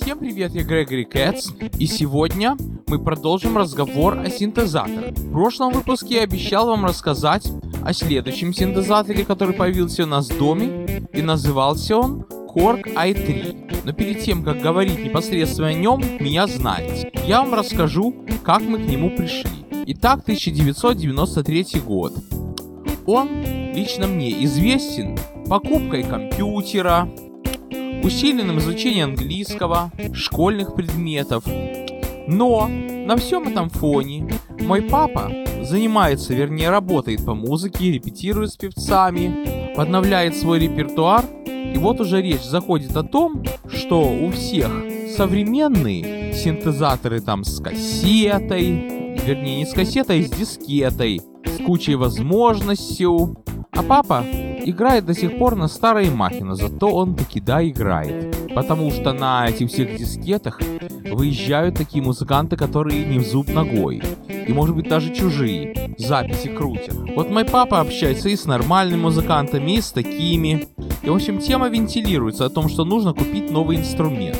Всем привет, я Грегори Кэтс, и сегодня мы продолжим разговор о синтезаторах. В прошлом выпуске я обещал вам рассказать о следующем синтезаторе, который появился у нас в доме, и назывался он Korg i3. Но перед тем, как говорить непосредственно о нем, меня знаете. Я вам расскажу, как мы к нему пришли. Итак, 1993 год. Он лично мне известен покупкой компьютера, усиленным изучением английского, школьных предметов. Но на всем этом фоне мой папа занимается, вернее работает по музыке, репетирует с певцами, подновляет свой репертуар. И вот уже речь заходит о том, что у всех современные синтезаторы там с кассетой, вернее не с кассетой, а с дискетой, с кучей возможностей. А папа играет до сих пор на старой махе, зато он таки да играет. Потому что на этих всех дискетах выезжают такие музыканты, которые не в зуб ногой. И может быть даже чужие. Записи крутят. Вот мой папа общается и с нормальными музыкантами, и с такими. И в общем тема вентилируется о том, что нужно купить новый инструмент.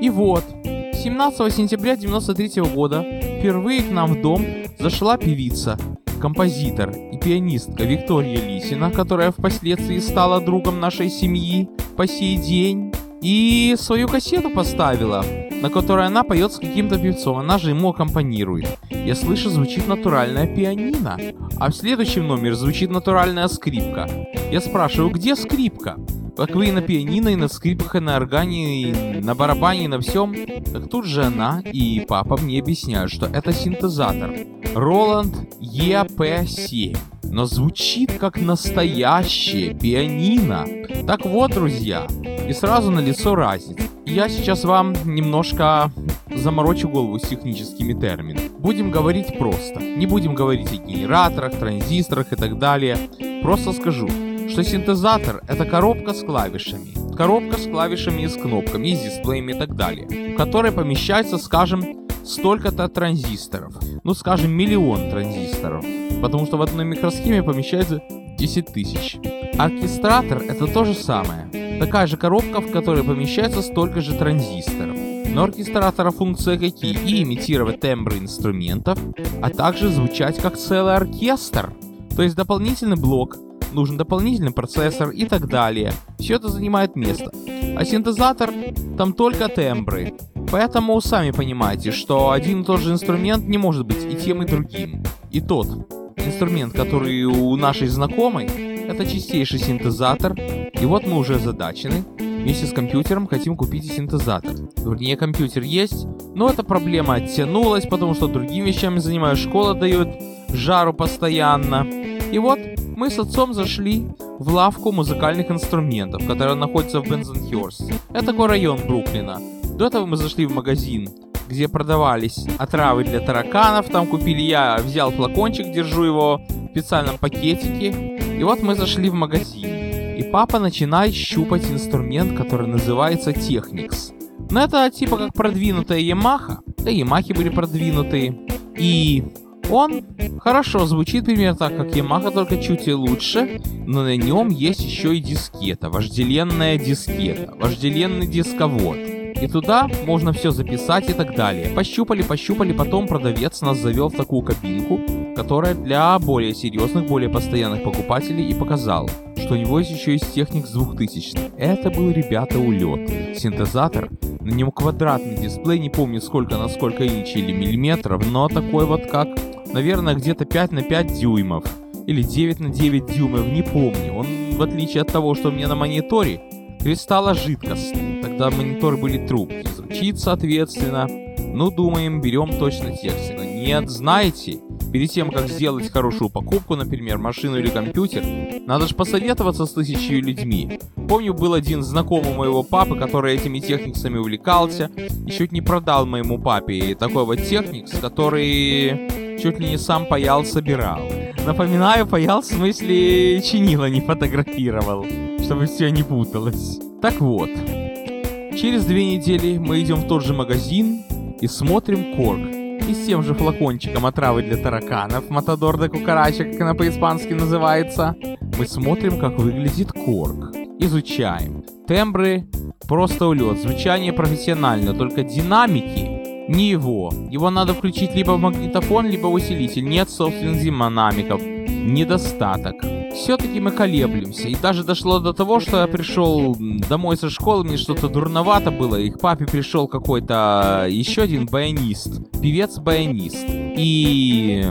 И вот, 17 сентября 93 года впервые к нам в дом зашла певица, композитор и пианистка Виктория Лисина, которая впоследствии стала другом нашей семьи по сей день, и свою кассету поставила, на которой она поет с каким-то певцом, она же ему аккомпанирует. Я слышу, звучит натуральная пианино, а в следующем номере звучит натуральная скрипка. Я спрашиваю, где скрипка? Как вы и на пианино, и на скрипках, и на органе, и на барабане, и на всем. Так тут же она и папа мне объясняют, что это синтезатор. Roland EP7. Но звучит как настоящее пианино. Так вот, друзья, и сразу на лицо разница. Я сейчас вам немножко заморочу голову с техническими терминами. Будем говорить просто. Не будем говорить о генераторах, транзисторах и так далее. Просто скажу, что синтезатор это коробка с клавишами. Коробка с клавишами и с кнопками, и с дисплеями и так далее. В которой помещается, скажем, столько-то транзисторов. Ну, скажем, миллион транзисторов. Потому что в одной микросхеме помещается 10 тысяч. Оркестратор это то же самое. Такая же коробка, в которой помещается столько же транзисторов. Но оркестратора функция какие? И имитировать тембры инструментов, а также звучать как целый оркестр. То есть дополнительный блок, нужен дополнительный процессор и так далее. Все это занимает место. А синтезатор там только тембры. Поэтому сами понимаете, что один и тот же инструмент не может быть и тем, и другим. И тот инструмент, который у нашей знакомой, это чистейший синтезатор. И вот мы уже задачены. Вместе с компьютером хотим купить синтезатор. Вернее, компьютер есть, но эта проблема оттянулась, потому что другими вещами занимаюсь. Школа дает жару постоянно. И вот мы с отцом зашли в лавку музыкальных инструментов, которая находится в Бензенхерсте. Это такой район Бруклина. До этого мы зашли в магазин, где продавались отравы для тараканов. Там купили я, взял флакончик, держу его в специальном пакетике. И вот мы зашли в магазин. И папа начинает щупать инструмент, который называется Technics. Но это типа как продвинутая Yamaha. Да, Yamaha были продвинутые. И он хорошо звучит примерно так, как Yamaha, только чуть и лучше, но на нем есть еще и дискета, вожделенная дискета, вожделенный дисковод. И туда можно все записать и так далее. Пощупали, пощупали, потом продавец нас завел в такую кабинку, которая для более серьезных, более постоянных покупателей и показал, что у него есть еще есть техник с 2000 Это был, ребята, улет. Синтезатор, на нем квадратный дисплей, не помню сколько на сколько инчей или миллиметров, но такой вот как, наверное, где-то 5 на 5 дюймов. Или 9 на 9 дюймов, не помню. Он, в отличие от того, что у меня на мониторе, кристалла жидкостный. Тогда мониторы были трубки. Звучит соответственно. Ну, думаем, берем точно текст. Но нет, знаете, перед тем, как сделать хорошую покупку, например, машину или компьютер, надо же посоветоваться с тысячей людьми. Помню, был один знакомый моего папы, который этими техниксами увлекался и чуть не продал моему папе такой вот техникс, который чуть ли не сам паял, собирал. Напоминаю, паял в смысле чинила не фотографировал, чтобы все не путалось. Так вот, через две недели мы идем в тот же магазин и смотрим корк. И с тем же флакончиком отравы для тараканов, Матадор де Кукарача, как она по-испански называется, мы смотрим, как выглядит корк. Изучаем. Тембры просто улет. Звучание профессионально, только динамики не его. Его надо включить либо в магнитофон, либо в усилитель. Нет собственных динамиков. Недостаток. Все-таки мы колеблемся. И даже дошло до того, что я пришел домой со школы, мне что-то дурновато было. И к папе пришел какой-то еще один баянист. Певец-баянист. И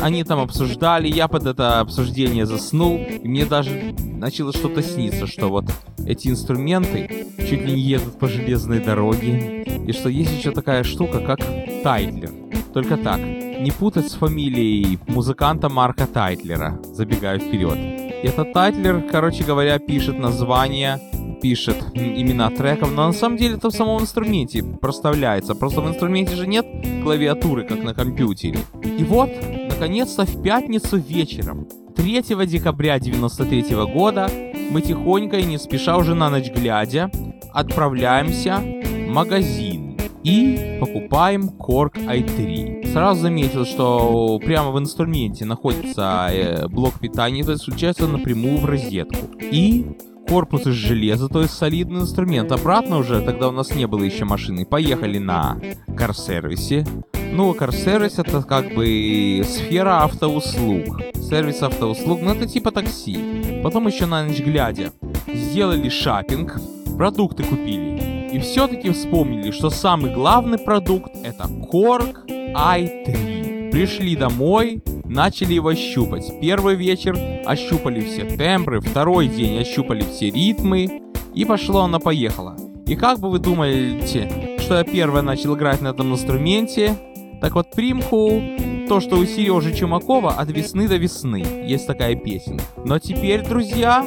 они там обсуждали, я под это обсуждение заснул. И мне даже начало что-то сниться, что вот эти инструменты чуть ли не едут по железной дороге. И что есть еще такая штука, как Тайтлер. Только так, не путать с фамилией музыканта Марка Тайтлера, забегая вперед. Этот Тайтлер, короче говоря, пишет название, пишет имена треков, но на самом деле это в самом инструменте проставляется. Просто в инструменте же нет клавиатуры, как на компьютере. И вот, наконец-то в пятницу вечером, 3 декабря 93 года, мы тихонько и не спеша уже на ночь глядя отправляемся магазин и покупаем Korg i3. Сразу заметил, что прямо в инструменте находится э, блок питания, то есть включается напрямую в розетку. И корпус из железа, то есть солидный инструмент. Обратно уже, тогда у нас не было еще машины. Поехали на карсервисе. Ну, карсервис это как бы сфера автоуслуг. Сервис автоуслуг, ну это типа такси. Потом еще на ночь глядя сделали шапинг, продукты купили. И все-таки вспомнили, что самый главный продукт это Korg i3. Пришли домой, начали его щупать. Первый вечер ощупали все тембры, второй день ощупали все ритмы, и пошло оно поехало. И как бы вы думаете, что я первое начал играть на этом инструменте? Так вот, примху, то, что у Сережи Чумакова от весны до весны. Есть такая песня. Но теперь, друзья,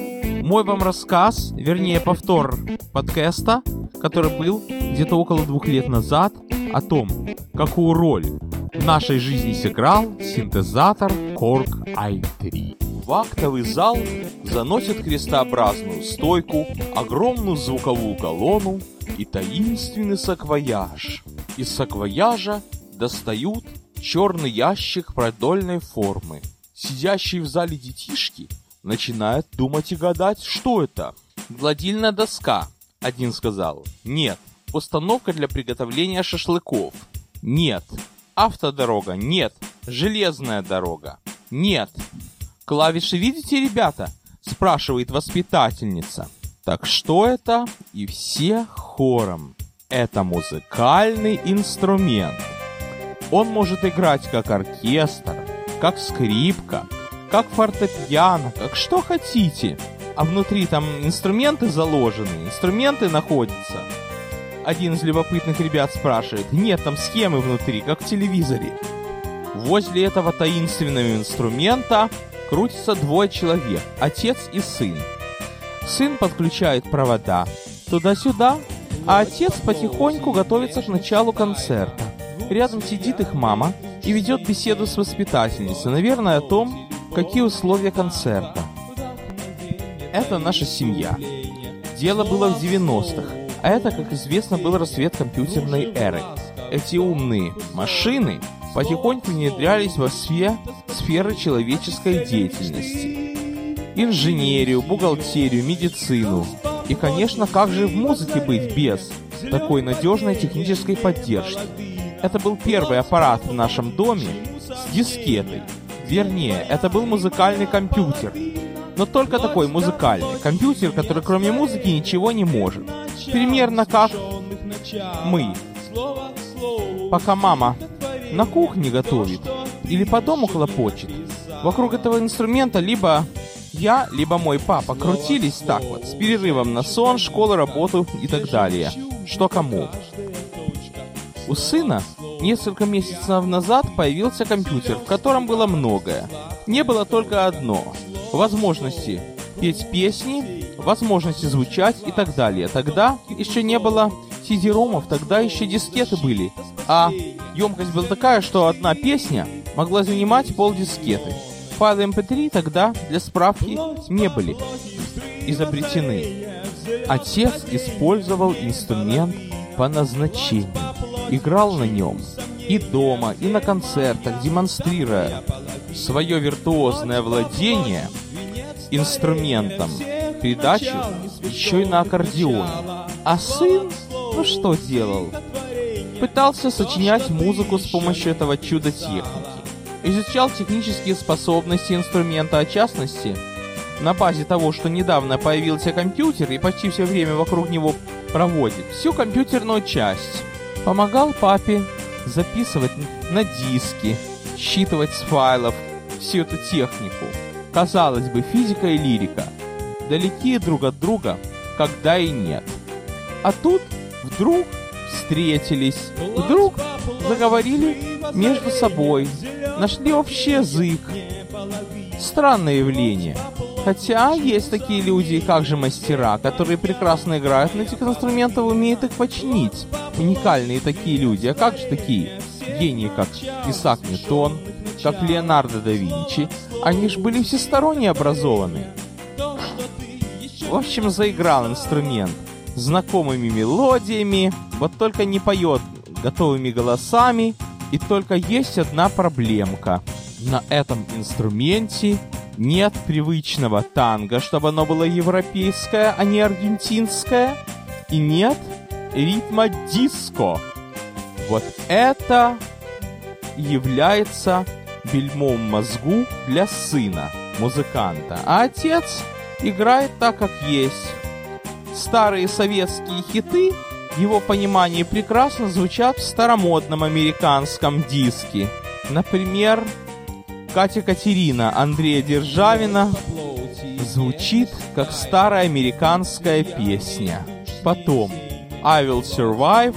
мой вам рассказ, вернее повтор подкаста, который был где-то около двух лет назад, о том, какую роль в нашей жизни сыграл синтезатор Korg i3. В актовый зал заносят крестообразную стойку, огромную звуковую колонну и таинственный саквояж. Из саквояжа достают черный ящик продольной формы. Сидящие в зале детишки начинают думать и гадать, что это. Гладильная доска, один сказал. Нет. Установка для приготовления шашлыков. Нет. Автодорога. Нет. Железная дорога. Нет. Клавиши видите, ребята? Спрашивает воспитательница. Так что это? И все хором. Это музыкальный инструмент. Он может играть как оркестр, как скрипка, как фортепиано, как что хотите. А внутри там инструменты заложены, инструменты находятся. Один из любопытных ребят спрашивает, нет, там схемы внутри, как в телевизоре. Возле этого таинственного инструмента крутится двое человек, отец и сын. Сын подключает провода туда-сюда, а отец потихоньку готовится к началу концерта. Рядом сидит их мама и ведет беседу с воспитательницей, наверное, о том, какие условия концерта. Это наша семья. Дело было в 90-х, а это, как известно, был рассвет компьютерной эры. Эти умные машины потихоньку внедрялись во все сферы человеческой деятельности. Инженерию, бухгалтерию, медицину. И, конечно, как же в музыке быть без такой надежной технической поддержки? Это был первый аппарат в нашем доме с дискетой. Вернее, это был музыкальный компьютер. Но только такой музыкальный. Компьютер, который кроме музыки ничего не может. Примерно как мы. Пока мама на кухне готовит или по дому хлопочет, вокруг этого инструмента либо я, либо мой папа крутились так вот, с перерывом на сон, школу, работу и так далее. Что кому. У сына несколько месяцев назад появился компьютер, в котором было многое. Не было только одно – возможности петь песни, возможности звучать и так далее. Тогда еще не было CD-ромов, тогда еще дискеты были. А емкость была такая, что одна песня могла занимать пол дискеты. Файлы MP3 эм тогда, для справки, не были изобретены. Отец использовал инструмент по назначению играл на нем и дома, и на концертах, демонстрируя свое виртуозное владение инструментом передачи еще и на аккордеоне. А сын, ну что делал? Пытался сочинять музыку с помощью этого чуда техники. Изучал технические способности инструмента, а частности, на базе того, что недавно появился компьютер и почти все время вокруг него проводит, всю компьютерную часть. Помогал папе записывать на диски, считывать с файлов всю эту технику. Казалось бы, физика и лирика далеки друг от друга, когда и нет. А тут вдруг встретились, вдруг заговорили между собой, нашли общий язык. Странное явление. Хотя есть такие люди, как же мастера, которые прекрасно играют на этих инструментах, умеют их починить. Уникальные такие люди. А как же такие гении, как Исаак Ньютон, как Леонардо да Винчи? Они же были всесторонне образованы. В общем, заиграл инструмент знакомыми мелодиями, вот только не поет готовыми голосами, и только есть одна проблемка. На этом инструменте нет привычного танго, чтобы оно было европейское, а не аргентинское, и нет ритма диско. Вот это является бельмом мозгу для сына музыканта. А отец играет так, как есть старые советские хиты, в его понимании прекрасно звучат в старомодном американском диске. Например, Катя Катерина Андрея Державина звучит как старая американская песня. Потом I Will Survive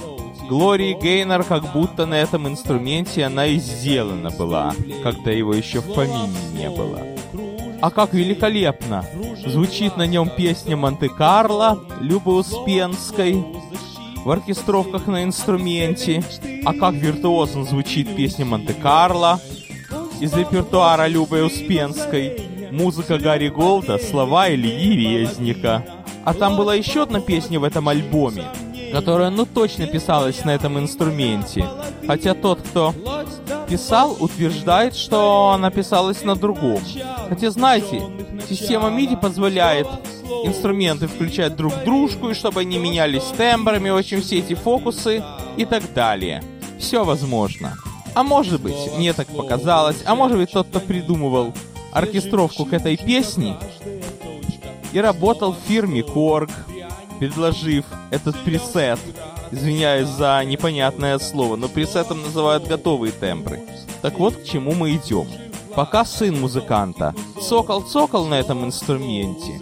Глории Гейнер как будто на этом инструменте она и сделана была, когда его еще в помине не было. А как великолепно звучит на нем песня Монте-Карло Любы Успенской в оркестровках на инструменте. А как виртуозно звучит песня Монте-Карло из репертуара Любы Успенской. Музыка Гарри Голда, слова Ильи Резника. А там была еще одна песня в этом альбоме, которая ну точно писалась на этом инструменте. Хотя тот, кто писал, утверждает, что она писалась на другом. Хотя знаете, система MIDI позволяет инструменты включать друг дружку, и чтобы они менялись тембрами, в общем, все эти фокусы и так далее. Все возможно. А может быть, мне так показалось, а может быть, тот, кто придумывал оркестровку к этой песне и работал в фирме Korg, предложив этот пресет. Извиняюсь за непонятное слово, но пресетом называют готовые тембры. Так вот, к чему мы идем. Пока сын музыканта цокал-цокал на этом инструменте,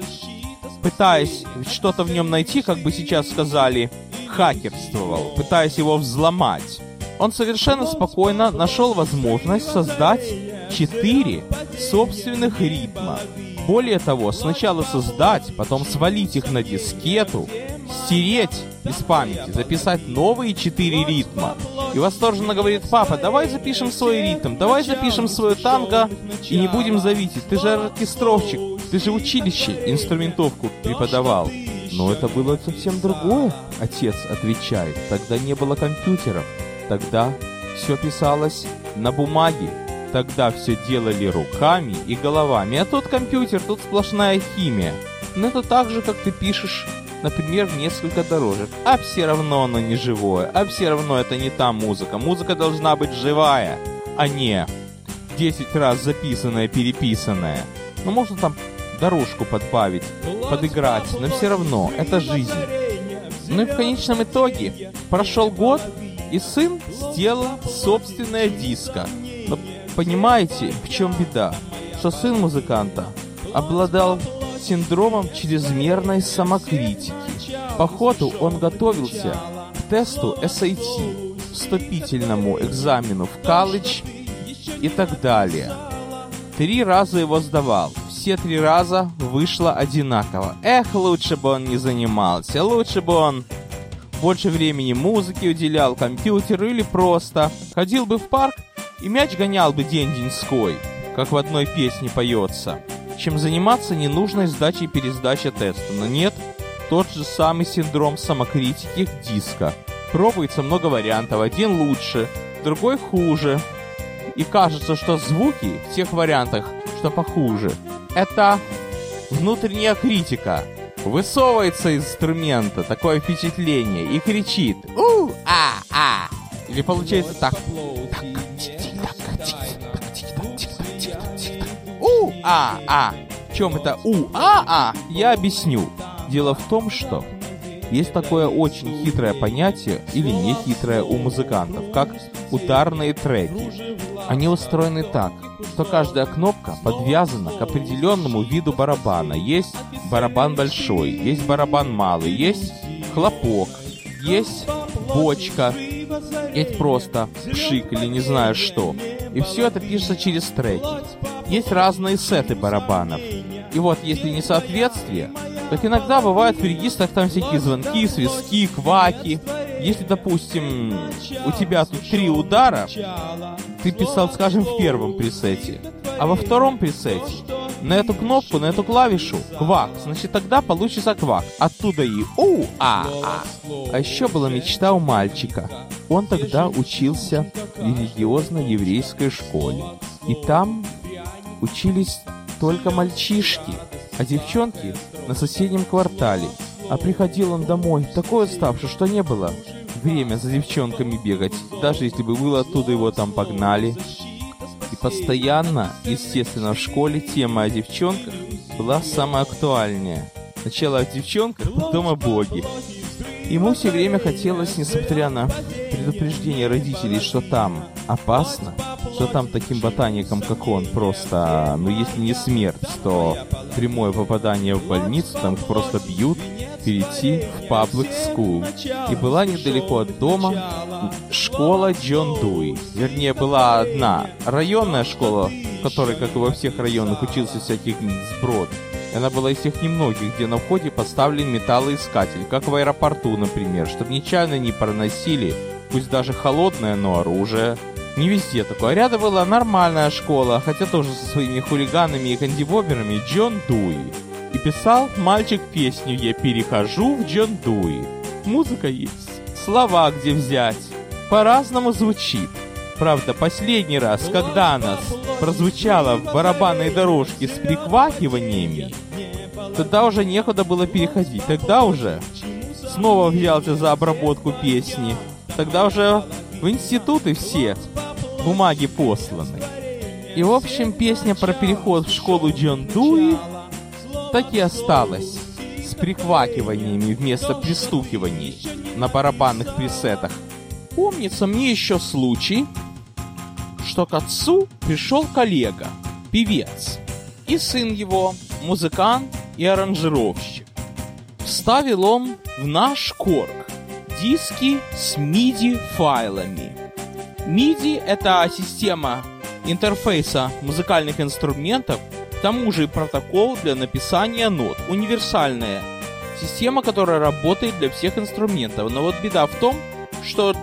пытаясь что-то в нем найти, как бы сейчас сказали, хакерствовал, пытаясь его взломать, он совершенно спокойно нашел возможность создать четыре собственных ритма, более того, сначала создать, потом свалить их на дискету, стереть из памяти, записать новые четыре ритма. И восторженно говорит, папа, давай запишем свой ритм, давай запишем свою танго и не будем зависеть. Ты же оркестровщик, ты же училище инструментовку преподавал. Но это было совсем другое, отец отвечает. Тогда не было компьютеров. Тогда все писалось на бумаге, Тогда все делали руками и головами, а тут компьютер, тут сплошная химия. Но это так же, как ты пишешь, например, несколько дорожек. А все равно оно не живое, а все равно это не та музыка. Музыка должна быть живая, а не 10 раз записанная, переписанная. Ну, можно там дорожку подбавить, подыграть, но все равно это жизнь. Ну и в конечном итоге прошел год, и сын сделал собственное диско. Понимаете, в чем беда? Что сын музыканта обладал синдромом чрезмерной самокритики. Походу он готовился к тесту SAT, вступительному экзамену в колледж и так далее. Три раза его сдавал. Все три раза вышло одинаково. Эх, лучше бы он не занимался, лучше бы он больше времени музыке уделял компьютеру или просто ходил бы в парк и мяч гонял бы день-деньской, как в одной песне поется, чем заниматься ненужной сдачей и пересдачей теста. Но нет, тот же самый синдром самокритики диска. Пробуется много вариантов, один лучше, другой хуже. И кажется, что звуки в тех вариантах, что похуже, это внутренняя критика. высовывается из инструмента, такое впечатление, и кричит у а а Или получается так. У а а В чем это у а а Я объясню. Дело в том, что есть такое очень хитрое понятие, или не хитрое у музыкантов, как ударные треки. Они устроены так, что каждая кнопка подвязана к определенному виду барабана. Есть барабан большой, есть барабан малый, есть хлопок, есть бочка, есть просто пшик или не знаю что. И все это пишется через треки. Есть разные сеты барабанов. И вот, если несоответствие, так иногда бывает в регистрах там всякие звонки, свистки, кваки. Если, допустим, у тебя тут три удара, ты писал, скажем, в первом пресете, а во втором пресете на эту кнопку, на эту клавишу квак, значит тогда получится квак. Оттуда и у а а. А еще была мечта у мальчика. Он тогда учился в религиозно-еврейской школе. И там учились только мальчишки, а девчонки на соседнем квартале. А приходил он домой такой уставший, что не было время за девчонками бегать, даже если бы было оттуда его там погнали. И постоянно, естественно, в школе тема о девчонках была самая актуальная. Сначала о девчонках, потом о боге. Ему все время хотелось, несмотря на предупреждение родителей, что там опасно, что там таким ботаникам, как он, просто, ну если не смерть, то прямое попадание в больницу, там просто бьют, перейти в public school. И была недалеко от дома школа Джон Дуи. Вернее, была одна районная школа, в которой, как и во всех районах, учился всяких сброд. Она была из тех немногих, где на входе поставлен металлоискатель, как в аэропорту, например, чтобы нечаянно не проносили, пусть даже холодное, но оружие. Не везде такое. А рядом была нормальная школа, хотя тоже со своими хулиганами и кандибоберами Джон Дуи. И писал мальчик песню «Я перехожу в Джон Дуи». Музыка есть, слова где взять. По-разному звучит. Правда, последний раз, когда она прозвучала в барабанной дорожке с приквакиваниями, тогда уже некуда было переходить. Тогда уже снова взялся за обработку песни. Тогда уже в институты все бумаги посланы. И, в общем, песня про переход в школу Джон Дуи так и осталась с прихвакиваниями вместо пристукиваний на барабанных пресетах. Помнится мне еще случай, что к отцу пришел коллега, певец, и сын его, музыкант и аранжировщик. Вставил он в наш корк диски с MIDI файлами. MIDI — это система интерфейса музыкальных инструментов, к тому же и протокол для написания нот, универсальная система, которая работает для всех инструментов. Но вот беда в том, что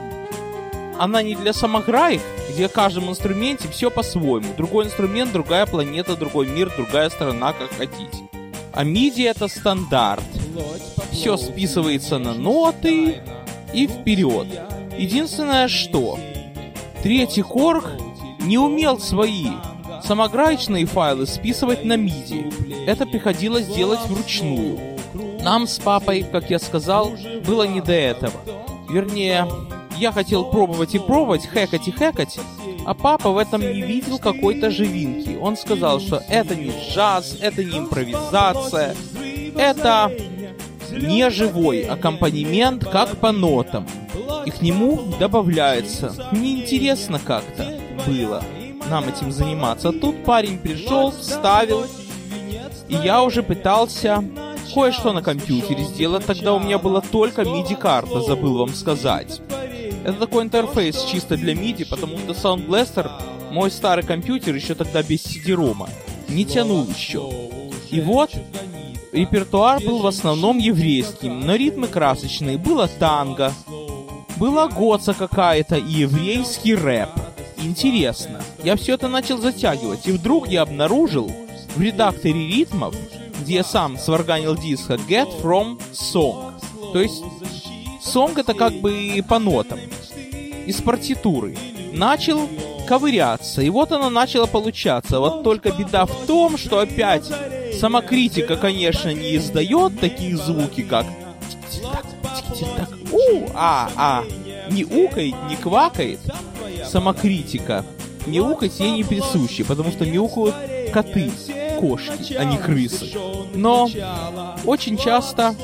она не для самограек, где в каждом инструменте все по-своему. Другой инструмент, другая планета, другой мир, другая страна, как хотите. А MIDI это стандарт. Все списывается на ноты и вперед. Единственное, что третий корг не умел свои самограечные файлы списывать на MIDI. Это приходилось делать вручную. Нам с папой, как я сказал, было не до этого. Вернее, я хотел пробовать и пробовать, хэкать и хэкать, а папа в этом не видел какой-то живинки. Он сказал, что это не джаз, это не импровизация, это не живой аккомпанемент, как по нотам. И к нему добавляется. Неинтересно как-то было нам этим заниматься. Тут парень пришел, вставил, и я уже пытался кое-что на компьютере сделать. Тогда у меня была только MIDI-карта, забыл вам сказать. Это такой интерфейс чисто для MIDI, потому что Sound Blaster, мой старый компьютер, еще тогда без CD-рома, не тянул еще. И вот, репертуар был в основном еврейским, но ритмы красочные. Было танго, была гоца какая-то и еврейский рэп. Интересно. Я все это начал затягивать, и вдруг я обнаружил в редакторе ритмов, где я сам сварганил диск Get From Song. То есть Song это как бы по нотам. Из партитуры. Начал ковыряться, и вот оно начало получаться. Вот только беда в том, что опять Самокритика, конечно, не издает такие звуки, как так, у, а, а, не укает, не квакает. Самокритика. Мяукать ей не присущи, потому что мяукают коты, кошки, а не крысы. Но очень часто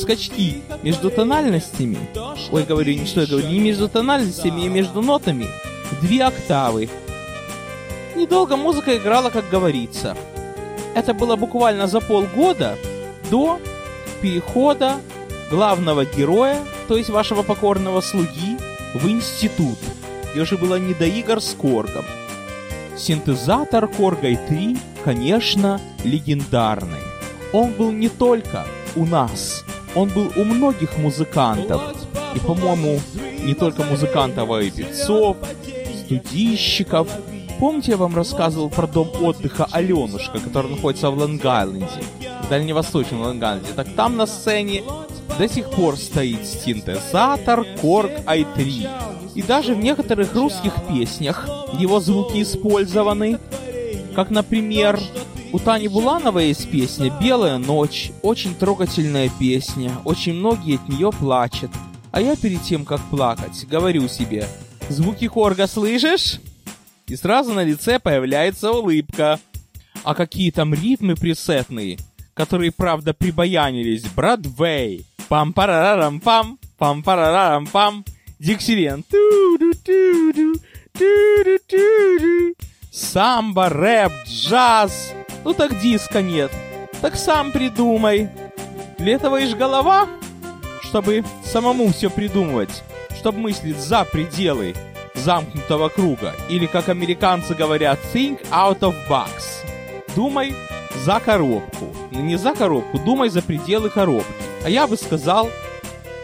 скачки между тональностями, ой, говорю, не что я говорю, не между тональностями, а между нотами, две октавы. Недолго музыка играла, как говорится. Это было буквально за полгода до перехода главного героя, то есть вашего покорного слуги, в институт, где уже было не до игр с Коргом. Синтезатор Коргой 3, конечно, легендарный. Он был не только у нас, он был у многих музыкантов. И, по-моему, не только музыкантов, а и певцов, студийщиков. Помните, я вам рассказывал про дом отдыха Аленушка, который находится в Лонг-Айленде, в дальневосточном Лонг-Айленде? Так там на сцене до сих пор стоит синтезатор Korg i3. И даже в некоторых русских песнях его звуки использованы, как, например, у Тани Булановой есть песня «Белая ночь», очень трогательная песня, очень многие от нее плачут. А я перед тем, как плакать, говорю себе «Звуки Корга слышишь?» И сразу на лице появляется улыбка. А какие там ритмы пресетные, которые, правда, прибаянились. Бродвей, Пам-парарарам-пам, пам-парарарам-пам. Диксилен. Самбо, рэп, джаз. Ну так диска нет. Так сам придумай. Для этого ишь голова, чтобы самому все придумывать, чтобы мыслить за пределы замкнутого круга. Или, как американцы говорят, think out of box. Думай за коробку. Ну не за коробку, думай за пределы коробки. А я бы сказал,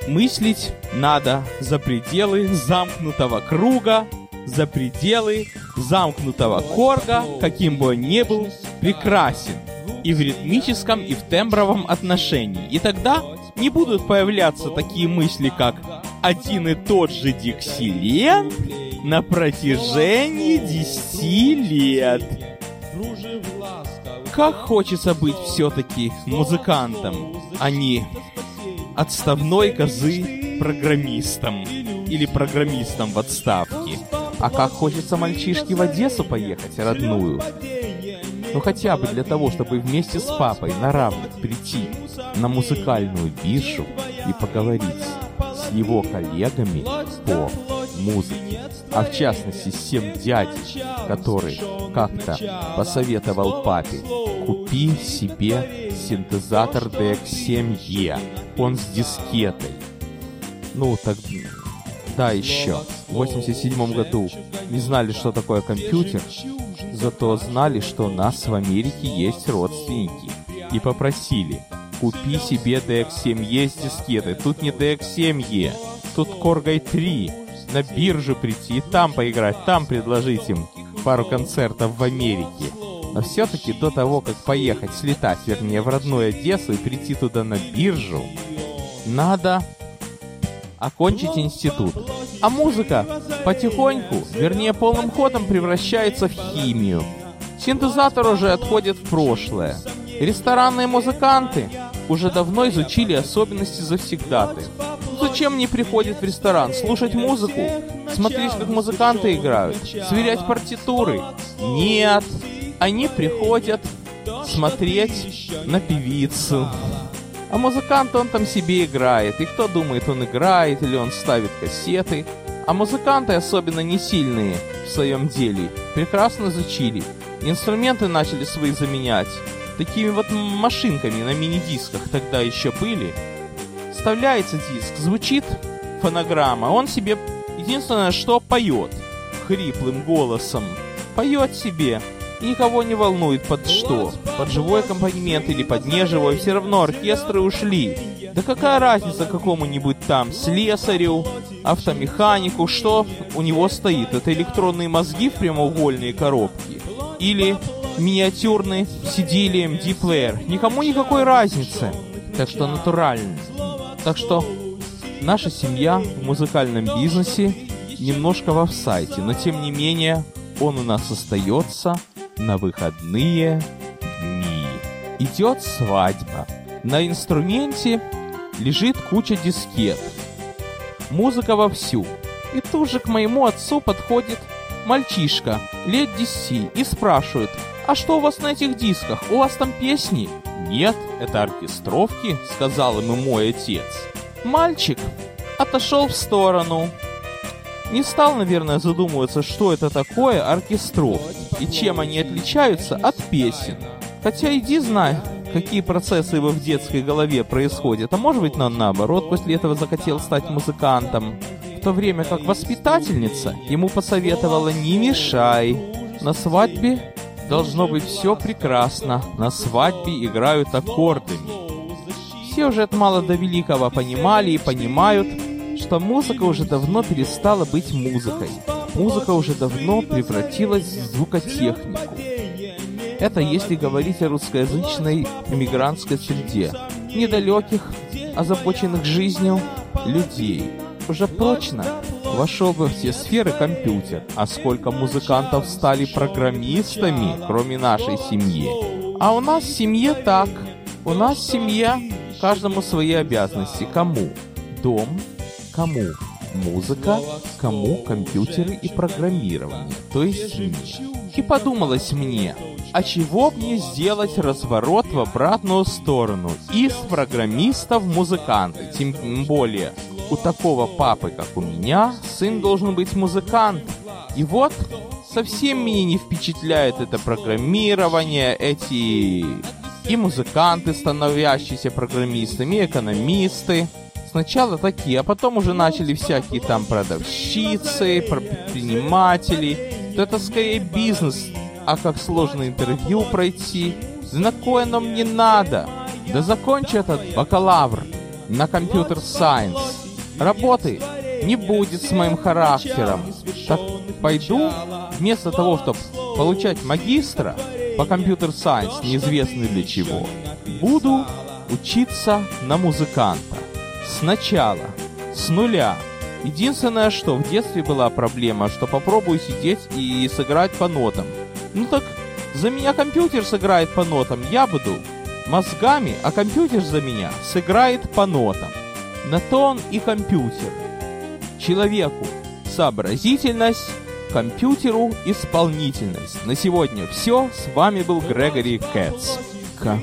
мыслить надо за пределы замкнутого круга, за пределы замкнутого корга, каким бы он ни был, прекрасен и в ритмическом, и в тембровом отношении. И тогда не будут появляться такие мысли, как один и тот же диксилент на протяжении десяти лет. Как хочется быть все-таки музыкантом, а не отставной козы программистом или программистом в отставке. А как хочется мальчишке в Одессу поехать, родную. Ну хотя бы для того, чтобы вместе с папой на равных прийти на музыкальную биржу и поговорить его коллегами по музыке. А в частности с тем дядей, который как-то посоветовал папе, купи себе синтезатор DX7E. Он с дискетой. Ну, так... Да, еще. В 87 году не знали, что такое компьютер, зато знали, что у нас в Америке есть родственники. И попросили, купи себе DX7E с дискетой. Тут не DX7E, тут Core 3. На биржу прийти и там поиграть, там предложить им пару концертов в Америке. Но все-таки до того, как поехать, слетать, вернее, в родную Одессу и прийти туда на биржу, надо окончить институт. А музыка потихоньку, вернее полным ходом превращается в химию. Синтезатор уже отходит в прошлое. Ресторанные музыканты уже давно изучили особенности завсегдаты. Зачем мне приходят в ресторан? Слушать музыку? Смотреть, как музыканты играют? Сверять партитуры? Нет они приходят смотреть на певицу. А музыкант он там себе играет. И кто думает, он играет или он ставит кассеты. А музыканты, особенно не сильные в своем деле, прекрасно изучили. Инструменты начали свои заменять. Такими вот машинками на мини-дисках тогда еще были. Вставляется диск, звучит фонограмма, он себе единственное, что поет хриплым голосом. Поет себе и никого не волнует под что, под живой аккомпанемент или под неживой, все равно оркестры ушли. Да какая разница какому-нибудь там слесарю, автомеханику, что у него стоит? Это электронные мозги в прямоугольные коробки? Или миниатюрный CD MD-плеер? Никому никакой разницы. Так что натурально. Так что наша семья в музыкальном бизнесе немножко в офсайте, но тем не менее он у нас остается на выходные дни. Идет свадьба. На инструменте лежит куча дискет. Музыка вовсю. И тут же к моему отцу подходит мальчишка лет 10 и спрашивает, а что у вас на этих дисках? У вас там песни? Нет, это оркестровки, сказал ему мой отец. Мальчик отошел в сторону. Не стал, наверное, задумываться, что это такое оркестровки и чем они отличаются от песен. Хотя иди знай, какие процессы его в детской голове происходят. А может быть, он наоборот после этого захотел стать музыкантом. В то время как воспитательница ему посоветовала «не мешай». На свадьбе должно быть все прекрасно. На свадьбе играют аккордами. Все уже от мала до великого понимали и понимают, что музыка уже давно перестала быть музыкой. Музыка уже давно превратилась в звукотехнику. Это если говорить о русскоязычной иммигрантской среде, недалеких, озабоченных жизнью людей. Уже прочно вошел во все сферы компьютер, а сколько музыкантов стали программистами, кроме нашей семьи. А у нас в семье так. У нас семья, каждому свои обязанности. Кому? Дом. Кому? Музыка. Кому? Компьютеры и программирование. То есть мне. И подумалось мне, а чего мне сделать разворот в обратную сторону? Из программиста в музыканта. Тем более, у такого папы, как у меня, сын должен быть музыкант. И вот, совсем меня не впечатляет это программирование, эти и музыканты, становящиеся программистами, и экономисты. Сначала такие, а потом уже начали всякие там продавщицы, предприниматели. Это скорее бизнес, а как сложно интервью пройти? Да на кое оно мне надо? Да закончи этот бакалавр на компьютер сайенс. Работы не будет с моим характером. Так пойду, вместо того, чтобы получать магистра по компьютер сайенс, неизвестно для чего, буду учиться на музыканта. Сначала, с нуля. Единственное, что в детстве была проблема, что попробую сидеть и сыграть по нотам. Ну так за меня компьютер сыграет по нотам, я буду мозгами, а компьютер за меня сыграет по нотам. На то он и компьютер. Человеку сообразительность, компьютеру исполнительность. На сегодня все. С вами был Грегори Кэтс. К.